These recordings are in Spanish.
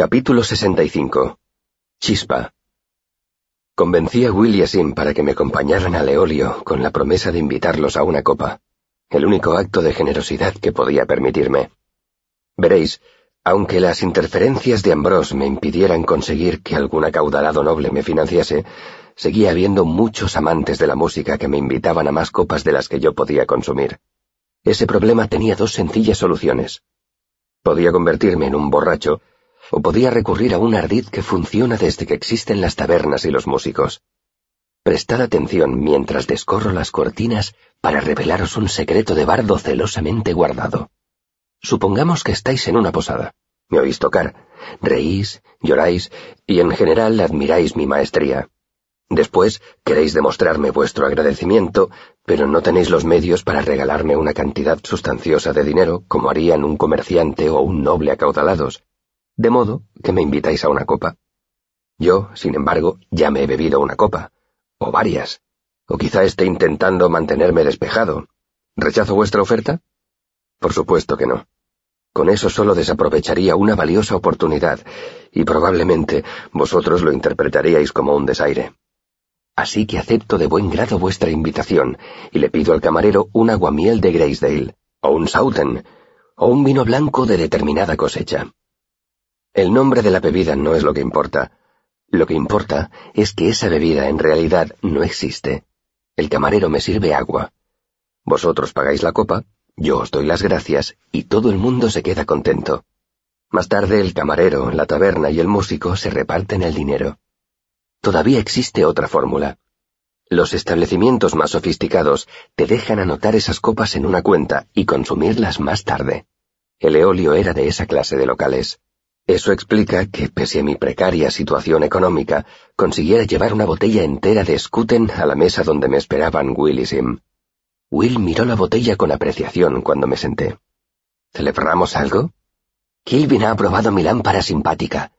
Capítulo 65. Chispa. Convencí a Will y a Sim para que me acompañaran a Leolio con la promesa de invitarlos a una copa, el único acto de generosidad que podía permitirme. Veréis, aunque las interferencias de Ambrose me impidieran conseguir que algún acaudalado noble me financiase, seguía habiendo muchos amantes de la música que me invitaban a más copas de las que yo podía consumir. Ese problema tenía dos sencillas soluciones. Podía convertirme en un borracho, o podía recurrir a un ardid que funciona desde que existen las tabernas y los músicos. Prestad atención mientras descorro las cortinas para revelaros un secreto de bardo celosamente guardado. Supongamos que estáis en una posada. Me oís tocar, reís, lloráis y en general admiráis mi maestría. Después queréis demostrarme vuestro agradecimiento, pero no tenéis los medios para regalarme una cantidad sustanciosa de dinero como harían un comerciante o un noble acaudalados, de modo que me invitáis a una copa. Yo, sin embargo, ya me he bebido una copa, o varias, o quizá esté intentando mantenerme despejado. ¿Rechazo vuestra oferta? Por supuesto que no. Con eso solo desaprovecharía una valiosa oportunidad, y probablemente vosotros lo interpretaríais como un desaire. Así que acepto de buen grado vuestra invitación, y le pido al camarero un aguamiel de Graysdale, o un Sauten, o un vino blanco de determinada cosecha. El nombre de la bebida no es lo que importa. Lo que importa es que esa bebida en realidad no existe. El camarero me sirve agua. Vosotros pagáis la copa, yo os doy las gracias y todo el mundo se queda contento. Más tarde el camarero, la taberna y el músico se reparten el dinero. Todavía existe otra fórmula. Los establecimientos más sofisticados te dejan anotar esas copas en una cuenta y consumirlas más tarde. El eolio era de esa clase de locales. Eso explica que, pese a mi precaria situación económica, consiguiera llevar una botella entera de Scuten a la mesa donde me esperaban Will y Sim. Will miró la botella con apreciación cuando me senté. ¿Celebramos algo? Kilvin ha aprobado mi lámpara simpática.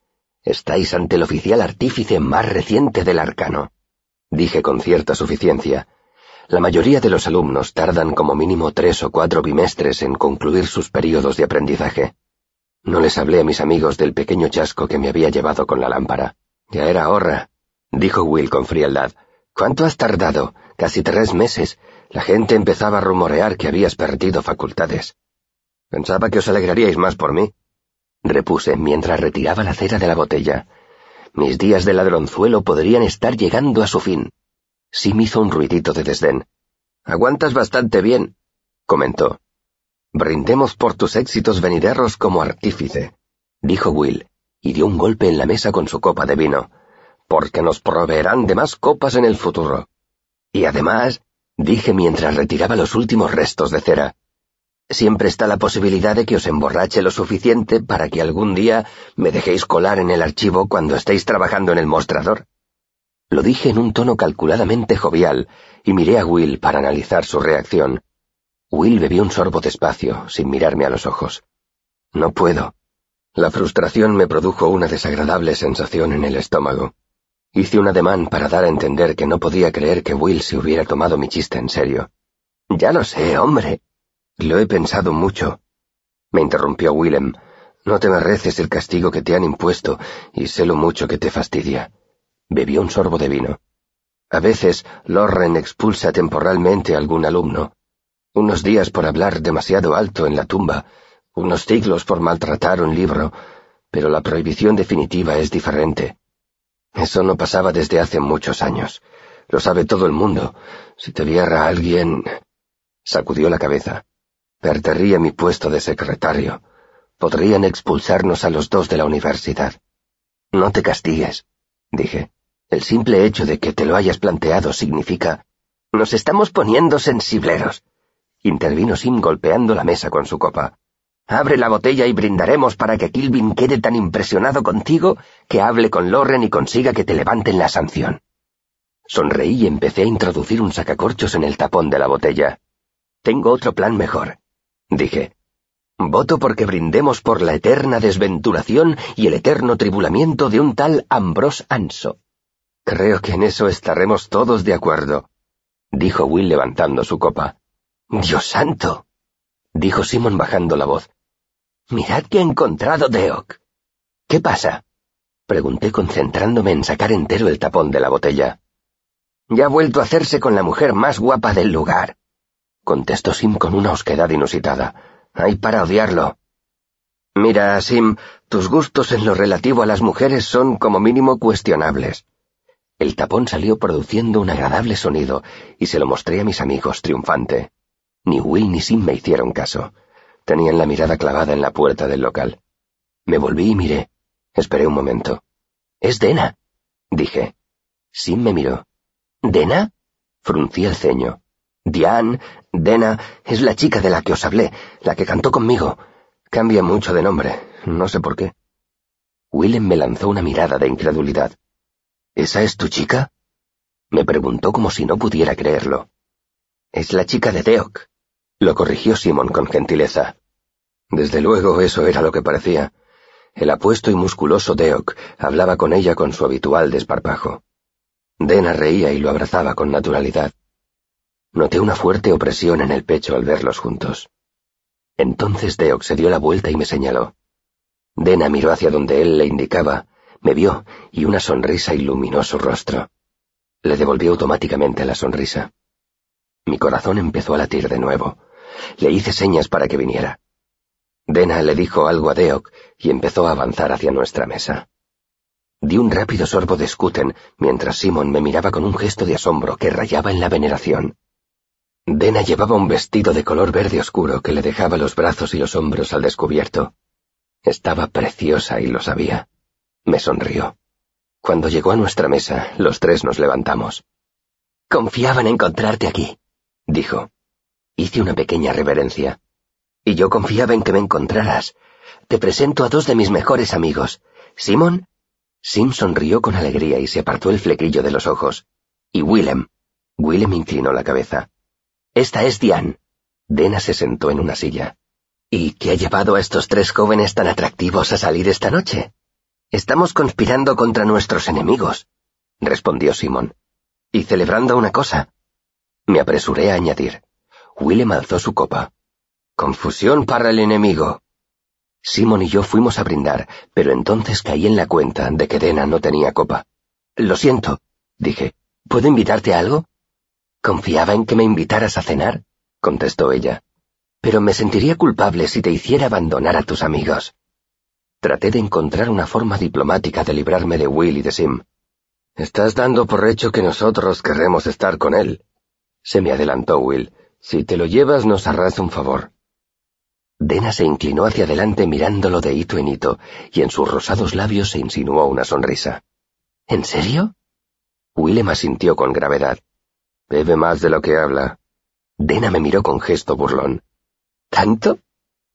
Estáis ante el oficial artífice más reciente del arcano. Dije con cierta suficiencia. La mayoría de los alumnos tardan como mínimo tres o cuatro bimestres en concluir sus períodos de aprendizaje. No les hablé a mis amigos del pequeño chasco que me había llevado con la lámpara. Ya era hora, dijo Will con frialdad. ¿Cuánto has tardado? Casi tres meses. La gente empezaba a rumorear que habías perdido facultades. Pensaba que os alegraríais más por mí, repuse mientras retiraba la cera de la botella. Mis días de ladronzuelo podrían estar llegando a su fin. Sim hizo un ruidito de desdén. Aguantas bastante bien, comentó. Brindemos por tus éxitos venideros como artífice, dijo Will, y dio un golpe en la mesa con su copa de vino, porque nos proveerán de más copas en el futuro. Y además, dije mientras retiraba los últimos restos de cera, siempre está la posibilidad de que os emborrache lo suficiente para que algún día me dejéis colar en el archivo cuando estéis trabajando en el mostrador. Lo dije en un tono calculadamente jovial, y miré a Will para analizar su reacción. Will bebió un sorbo despacio, sin mirarme a los ojos. No puedo. La frustración me produjo una desagradable sensación en el estómago. Hice un ademán para dar a entender que no podía creer que Will se hubiera tomado mi chiste en serio. Ya lo sé, hombre. Lo he pensado mucho. Me interrumpió Willem. No te mereces el castigo que te han impuesto y sé lo mucho que te fastidia. Bebió un sorbo de vino. A veces, Lorren expulsa temporalmente a algún alumno. Unos días por hablar demasiado alto en la tumba, unos siglos por maltratar un libro, pero la prohibición definitiva es diferente. Eso no pasaba desde hace muchos años. Lo sabe todo el mundo. Si te viera alguien... Sacudió la cabeza. Perdería mi puesto de secretario. Podrían expulsarnos a los dos de la universidad. No te castigues, dije. El simple hecho de que te lo hayas planteado significa... Nos estamos poniendo sensibleros intervino Sim golpeando la mesa con su copa. Abre la botella y brindaremos para que Kilvin quede tan impresionado contigo que hable con Loren y consiga que te levanten la sanción. Sonreí y empecé a introducir un sacacorchos en el tapón de la botella. Tengo otro plan mejor, dije. Voto porque brindemos por la eterna desventuración y el eterno tribulamiento de un tal Ambrose Anso. Creo que en eso estaremos todos de acuerdo, dijo Will levantando su copa. Dios santo, dijo Simon bajando la voz. Mirad que he encontrado Deok. ¿Qué pasa? Pregunté concentrándome en sacar entero el tapón de la botella. Ya ha vuelto a hacerse con la mujer más guapa del lugar, contestó Sim con una osquedad inusitada. Hay para odiarlo. Mira, Sim, tus gustos en lo relativo a las mujeres son como mínimo cuestionables. El tapón salió produciendo un agradable sonido y se lo mostré a mis amigos triunfante. Ni Will ni Sim me hicieron caso. Tenían la mirada clavada en la puerta del local. Me volví y miré. Esperé un momento. Es Dena, dije. Sim me miró. ¿Dena? Fruncí el ceño. Diane, Dena, es la chica de la que os hablé, la que cantó conmigo. Cambia mucho de nombre, no sé por qué. Willem me lanzó una mirada de incredulidad. ¿Esa es tu chica? Me preguntó como si no pudiera creerlo. Es la chica de Deok, lo corrigió Simon con gentileza. Desde luego eso era lo que parecía. El apuesto y musculoso Deok hablaba con ella con su habitual desparpajo. Dena reía y lo abrazaba con naturalidad. Noté una fuerte opresión en el pecho al verlos juntos. Entonces Deok se dio la vuelta y me señaló. Dena miró hacia donde él le indicaba, me vio y una sonrisa iluminó su rostro. Le devolvió automáticamente la sonrisa. Mi corazón empezó a latir de nuevo. Le hice señas para que viniera. Dena le dijo algo a Deok y empezó a avanzar hacia nuestra mesa. Di un rápido sorbo de Scuten mientras Simon me miraba con un gesto de asombro que rayaba en la veneración. Dena llevaba un vestido de color verde oscuro que le dejaba los brazos y los hombros al descubierto. Estaba preciosa y lo sabía. Me sonrió. Cuando llegó a nuestra mesa, los tres nos levantamos. Confiaba en encontrarte aquí, dijo. Hice una pequeña reverencia. Y yo confiaba en que me encontraras. Te presento a dos de mis mejores amigos. Simon. Sim sonrió con alegría y se apartó el flequillo de los ojos. Y Willem. Willem inclinó la cabeza. Esta es Diane. Dena se sentó en una silla. ¿Y qué ha llevado a estos tres jóvenes tan atractivos a salir esta noche? Estamos conspirando contra nuestros enemigos, respondió Simón. Y celebrando una cosa. Me apresuré a añadir. Willem alzó su copa. Confusión para el enemigo. Simón y yo fuimos a brindar, pero entonces caí en la cuenta de que Dena no tenía copa. Lo siento, dije. ¿Puedo invitarte a algo? Confiaba en que me invitaras a cenar, contestó ella. Pero me sentiría culpable si te hiciera abandonar a tus amigos. Traté de encontrar una forma diplomática de librarme de Will y de Sim. Estás dando por hecho que nosotros querremos estar con él. Se me adelantó Will. Si te lo llevas nos harás un favor. Dena se inclinó hacia adelante mirándolo de hito en hito, y en sus rosados labios se insinuó una sonrisa. ¿En serio? Willem asintió con gravedad. Bebe más de lo que habla. Dena me miró con gesto burlón. ¿Tanto?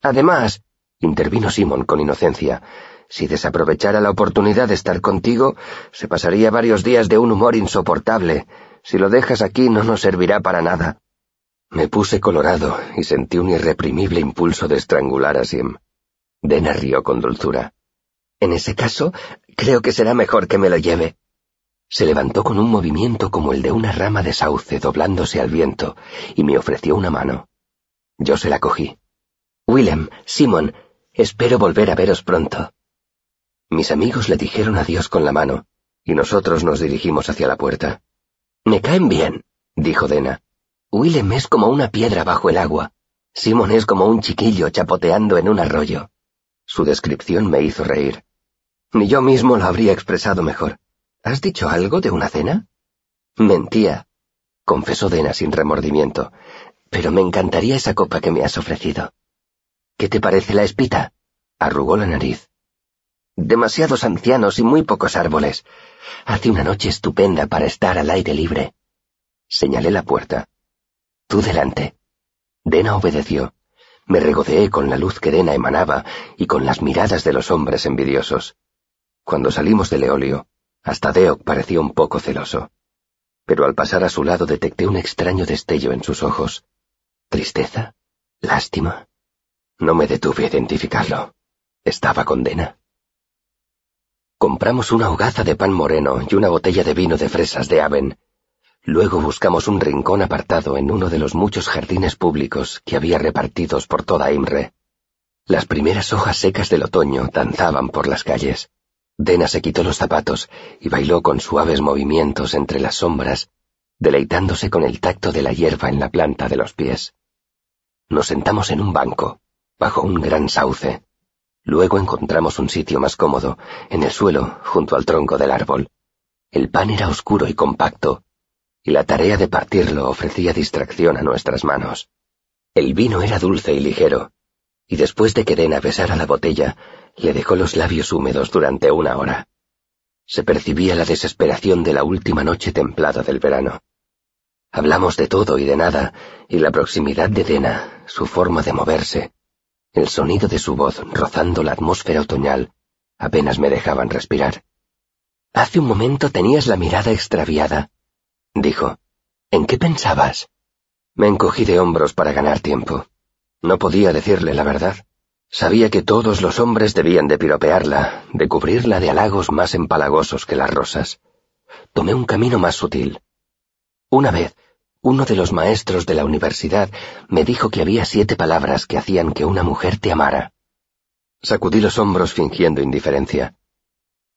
Además, intervino Simon con inocencia, si desaprovechara la oportunidad de estar contigo, se pasaría varios días de un humor insoportable. Si lo dejas aquí no nos servirá para nada. Me puse colorado y sentí un irreprimible impulso de estrangular a Sim. Dena rió con dulzura. En ese caso, creo que será mejor que me lo lleve. Se levantó con un movimiento como el de una rama de sauce doblándose al viento y me ofreció una mano. Yo se la cogí. Willem, Simon, espero volver a veros pronto. Mis amigos le dijeron adiós con la mano, y nosotros nos dirigimos hacia la puerta. Me caen bien, dijo Dena. Willem es como una piedra bajo el agua. Simon es como un chiquillo chapoteando en un arroyo. Su descripción me hizo reír. Ni yo mismo lo habría expresado mejor. ¿Has dicho algo de una cena? Mentía, confesó Dena sin remordimiento, pero me encantaría esa copa que me has ofrecido. ¿Qué te parece la espita? arrugó la nariz. Demasiados ancianos y muy pocos árboles. Hace una noche estupenda para estar al aire libre. Señalé la puerta. Tú delante. Dena obedeció. Me regodeé con la luz que Dena emanaba y con las miradas de los hombres envidiosos. Cuando salimos del eolio, hasta Deok parecía un poco celoso. Pero al pasar a su lado detecté un extraño destello en sus ojos. ¿Tristeza? ¿Lástima? No me detuve a identificarlo. Estaba condena. Compramos una hogaza de pan moreno y una botella de vino de fresas de Aven. Luego buscamos un rincón apartado en uno de los muchos jardines públicos que había repartidos por toda Imre. Las primeras hojas secas del otoño danzaban por las calles. Dena se quitó los zapatos y bailó con suaves movimientos entre las sombras, deleitándose con el tacto de la hierba en la planta de los pies. Nos sentamos en un banco, bajo un gran sauce. Luego encontramos un sitio más cómodo, en el suelo, junto al tronco del árbol. El pan era oscuro y compacto, y la tarea de partirlo ofrecía distracción a nuestras manos. El vino era dulce y ligero, y después de que Dena besara la botella, le dejó los labios húmedos durante una hora. Se percibía la desesperación de la última noche templada del verano. Hablamos de todo y de nada, y la proximidad de Dena, su forma de moverse, el sonido de su voz rozando la atmósfera otoñal, apenas me dejaban respirar. Hace un momento tenías la mirada extraviada, dijo. ¿En qué pensabas? Me encogí de hombros para ganar tiempo. No podía decirle la verdad. Sabía que todos los hombres debían de piropearla, de cubrirla de halagos más empalagosos que las rosas. Tomé un camino más sutil. Una vez, uno de los maestros de la universidad me dijo que había siete palabras que hacían que una mujer te amara. Sacudí los hombros fingiendo indiferencia.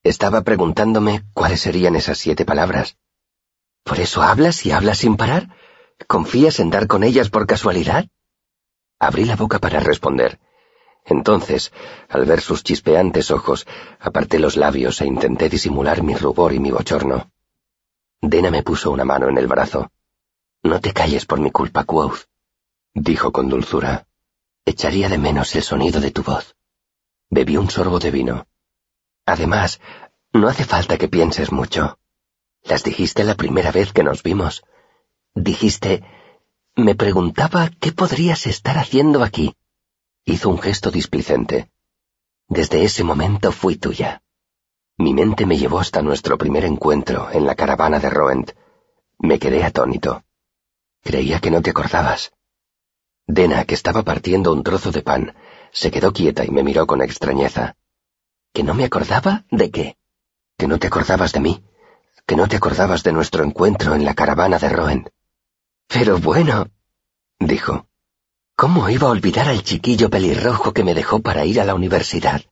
Estaba preguntándome cuáles serían esas siete palabras. ¿Por eso hablas y hablas sin parar? ¿Confías en dar con ellas por casualidad? Abrí la boca para responder. Entonces, al ver sus chispeantes ojos, aparté los labios e intenté disimular mi rubor y mi bochorno. Dena me puso una mano en el brazo. No te calles por mi culpa, Quoth, dijo con dulzura. Echaría de menos el sonido de tu voz. Bebí un sorbo de vino. Además, no hace falta que pienses mucho. Las dijiste la primera vez que nos vimos. Dijiste, me preguntaba qué podrías estar haciendo aquí. Hizo un gesto displicente. Desde ese momento fui tuya. Mi mente me llevó hasta nuestro primer encuentro en la caravana de Roent. Me quedé atónito. Creía que no te acordabas. Dena, que estaba partiendo un trozo de pan, se quedó quieta y me miró con extrañeza. ¿Que no me acordaba? ¿De qué? Que no te acordabas de mí, que no te acordabas de nuestro encuentro en la caravana de Roent. Pero bueno, dijo, ¿cómo iba a olvidar al chiquillo pelirrojo que me dejó para ir a la universidad?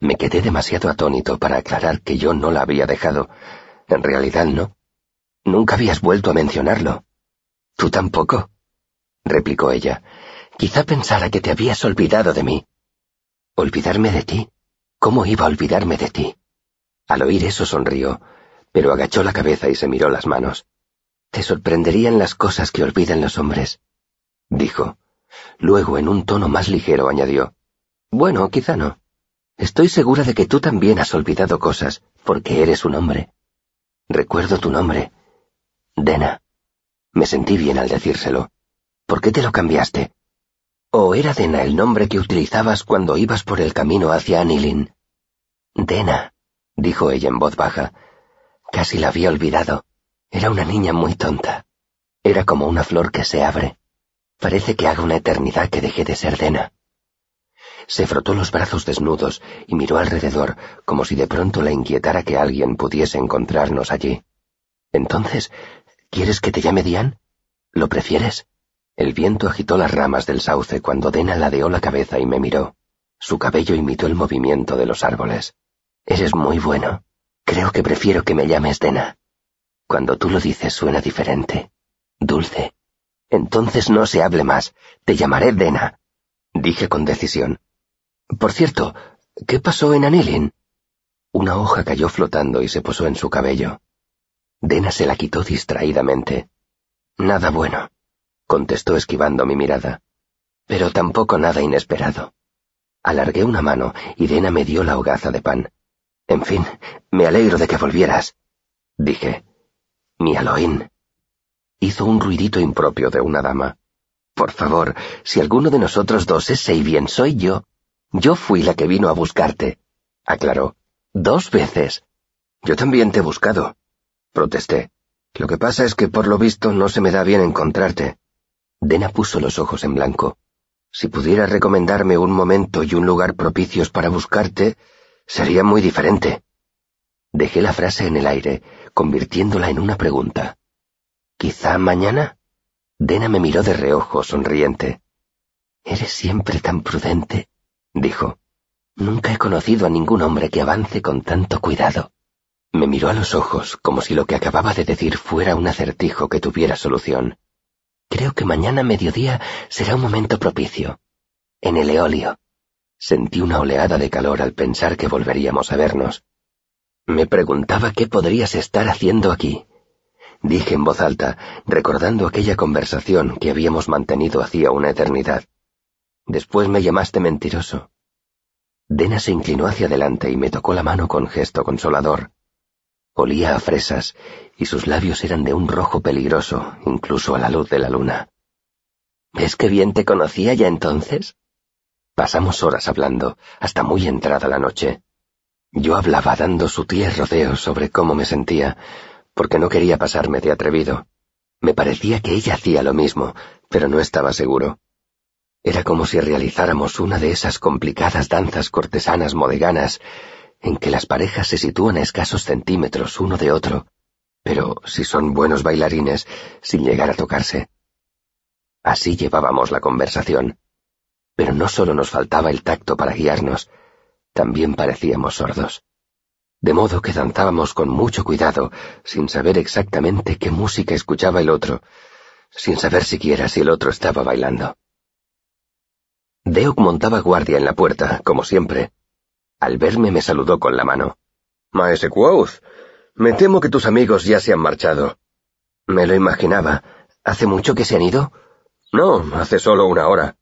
Me quedé demasiado atónito para aclarar que yo no la había dejado. En realidad no. Nunca habías vuelto a mencionarlo. Tú tampoco, replicó ella. Quizá pensara que te habías olvidado de mí. ¿Olvidarme de ti? ¿Cómo iba a olvidarme de ti? Al oír eso sonrió, pero agachó la cabeza y se miró las manos. Te sorprenderían las cosas que olvidan los hombres, dijo. Luego, en un tono más ligero, añadió. Bueno, quizá no. Estoy segura de que tú también has olvidado cosas, porque eres un hombre. Recuerdo tu nombre. Dena. Me sentí bien al decírselo. ¿Por qué te lo cambiaste? ¿O era Dena el nombre que utilizabas cuando ibas por el camino hacia Anilin? Dena, dijo ella en voz baja. Casi la había olvidado. Era una niña muy tonta. Era como una flor que se abre. Parece que haga una eternidad que deje de ser Dena. Se frotó los brazos desnudos y miró alrededor como si de pronto la inquietara que alguien pudiese encontrarnos allí. Entonces, ¿quieres que te llame Dian? ¿Lo prefieres? El viento agitó las ramas del sauce cuando Dena ladeó la cabeza y me miró. Su cabello imitó el movimiento de los árboles. Eres muy bueno. Creo que prefiero que me llames Dena. Cuando tú lo dices suena diferente. Dulce. Entonces no se hable más. Te llamaré Dena. Dije con decisión. Por cierto, ¿qué pasó en Anilin? Una hoja cayó flotando y se posó en su cabello. Dena se la quitó distraídamente. Nada bueno, contestó esquivando mi mirada. Pero tampoco nada inesperado. Alargué una mano y Dena me dio la hogaza de pan. En fin, me alegro de que volvieras, dije. Mi Aloín. Hizo un ruidito impropio de una dama. Por favor, si alguno de nosotros dos es bien soy yo. Yo fui la que vino a buscarte, aclaró. Dos veces. Yo también te he buscado, protesté. Lo que pasa es que por lo visto no se me da bien encontrarte. Dena puso los ojos en blanco. Si pudieras recomendarme un momento y un lugar propicios para buscarte, sería muy diferente. Dejé la frase en el aire, convirtiéndola en una pregunta. ¿Quizá mañana? Dena me miró de reojo, sonriente. Eres siempre tan prudente, dijo. Nunca he conocido a ningún hombre que avance con tanto cuidado. Me miró a los ojos como si lo que acababa de decir fuera un acertijo que tuviera solución. Creo que mañana mediodía será un momento propicio. En el eolio. Sentí una oleada de calor al pensar que volveríamos a vernos. Me preguntaba qué podrías estar haciendo aquí. Dije en voz alta, recordando aquella conversación que habíamos mantenido hacía una eternidad. Después me llamaste mentiroso. Dena se inclinó hacia adelante y me tocó la mano con gesto consolador. Olía a fresas, y sus labios eran de un rojo peligroso, incluso a la luz de la luna. ¿Ves qué bien te conocía ya entonces? Pasamos horas hablando, hasta muy entrada la noche. Yo hablaba dando sutiles rodeos sobre cómo me sentía, porque no quería pasarme de atrevido. Me parecía que ella hacía lo mismo, pero no estaba seguro. Era como si realizáramos una de esas complicadas danzas cortesanas modeganas en que las parejas se sitúan a escasos centímetros uno de otro, pero si son buenos bailarines, sin llegar a tocarse. Así llevábamos la conversación. Pero no solo nos faltaba el tacto para guiarnos, también parecíamos sordos. De modo que danzábamos con mucho cuidado, sin saber exactamente qué música escuchaba el otro, sin saber siquiera si el otro estaba bailando. Deok montaba guardia en la puerta, como siempre. Al verme me saludó con la mano. Maese Quoth, me temo que tus amigos ya se han marchado. Me lo imaginaba. ¿Hace mucho que se han ido? No, hace solo una hora.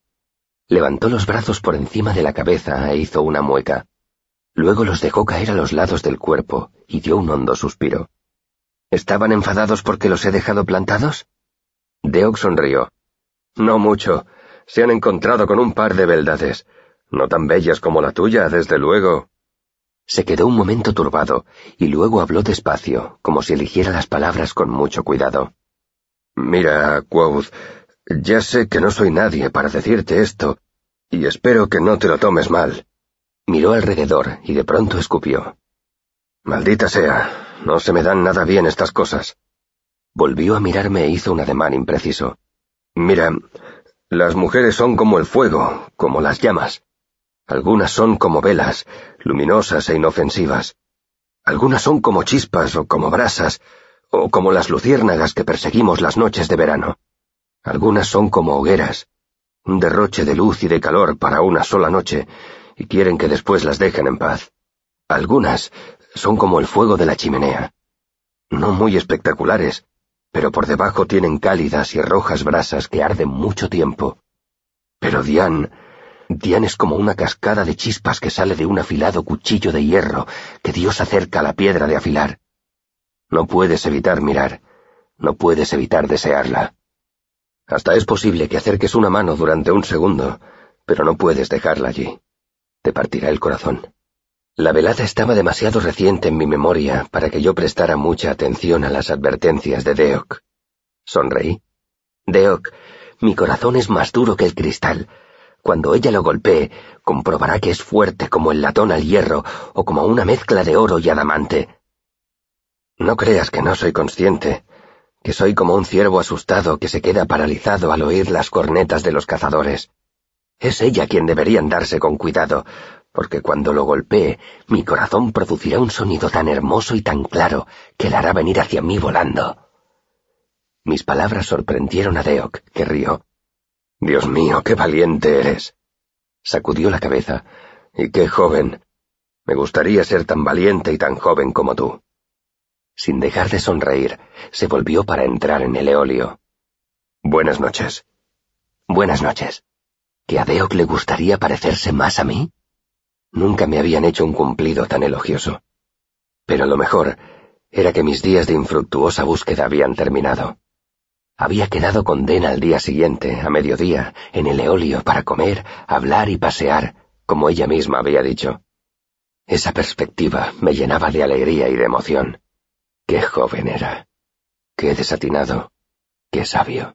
Levantó los brazos por encima de la cabeza e hizo una mueca. Luego los dejó caer a los lados del cuerpo y dio un hondo suspiro. ¿Estaban enfadados porque los he dejado plantados? Deok sonrió. No mucho se han encontrado con un par de beldades, no tan bellas como la tuya, desde luego. Se quedó un momento turbado, y luego habló despacio, como si eligiera las palabras con mucho cuidado. Mira, Quoth, ya sé que no soy nadie para decirte esto, y espero que no te lo tomes mal. Miró alrededor y de pronto escupió. Maldita sea, no se me dan nada bien estas cosas. Volvió a mirarme e hizo un ademán impreciso. Mira, las mujeres son como el fuego, como las llamas. Algunas son como velas, luminosas e inofensivas. Algunas son como chispas o como brasas, o como las luciérnagas que perseguimos las noches de verano. Algunas son como hogueras, un derroche de luz y de calor para una sola noche, y quieren que después las dejen en paz. Algunas son como el fuego de la chimenea. No muy espectaculares, pero por debajo tienen cálidas y rojas brasas que arden mucho tiempo. Pero Diane, Diane es como una cascada de chispas que sale de un afilado cuchillo de hierro que Dios acerca a la piedra de afilar. No puedes evitar mirar, no puedes evitar desearla. Hasta es posible que acerques una mano durante un segundo, pero no puedes dejarla allí. Te partirá el corazón. La velada estaba demasiado reciente en mi memoria para que yo prestara mucha atención a las advertencias de Deok. Sonreí. Deok, mi corazón es más duro que el cristal. Cuando ella lo golpee, comprobará que es fuerte como el latón al hierro o como una mezcla de oro y adamante. No creas que no soy consciente, que soy como un ciervo asustado que se queda paralizado al oír las cornetas de los cazadores. Es ella quien debería andarse con cuidado, porque cuando lo golpee, mi corazón producirá un sonido tan hermoso y tan claro que la hará venir hacia mí volando. Mis palabras sorprendieron a Deok, que rió. Dios mío, qué valiente eres. Sacudió la cabeza. Y qué joven. Me gustaría ser tan valiente y tan joven como tú. Sin dejar de sonreír, se volvió para entrar en el eolio. Buenas noches. Buenas noches. ¿Que a Deok le gustaría parecerse más a mí? Nunca me habían hecho un cumplido tan elogioso. Pero lo mejor era que mis días de infructuosa búsqueda habían terminado. Había quedado con Dena al día siguiente, a mediodía, en el eolio para comer, hablar y pasear, como ella misma había dicho. Esa perspectiva me llenaba de alegría y de emoción. Qué joven era. Qué desatinado. Qué sabio.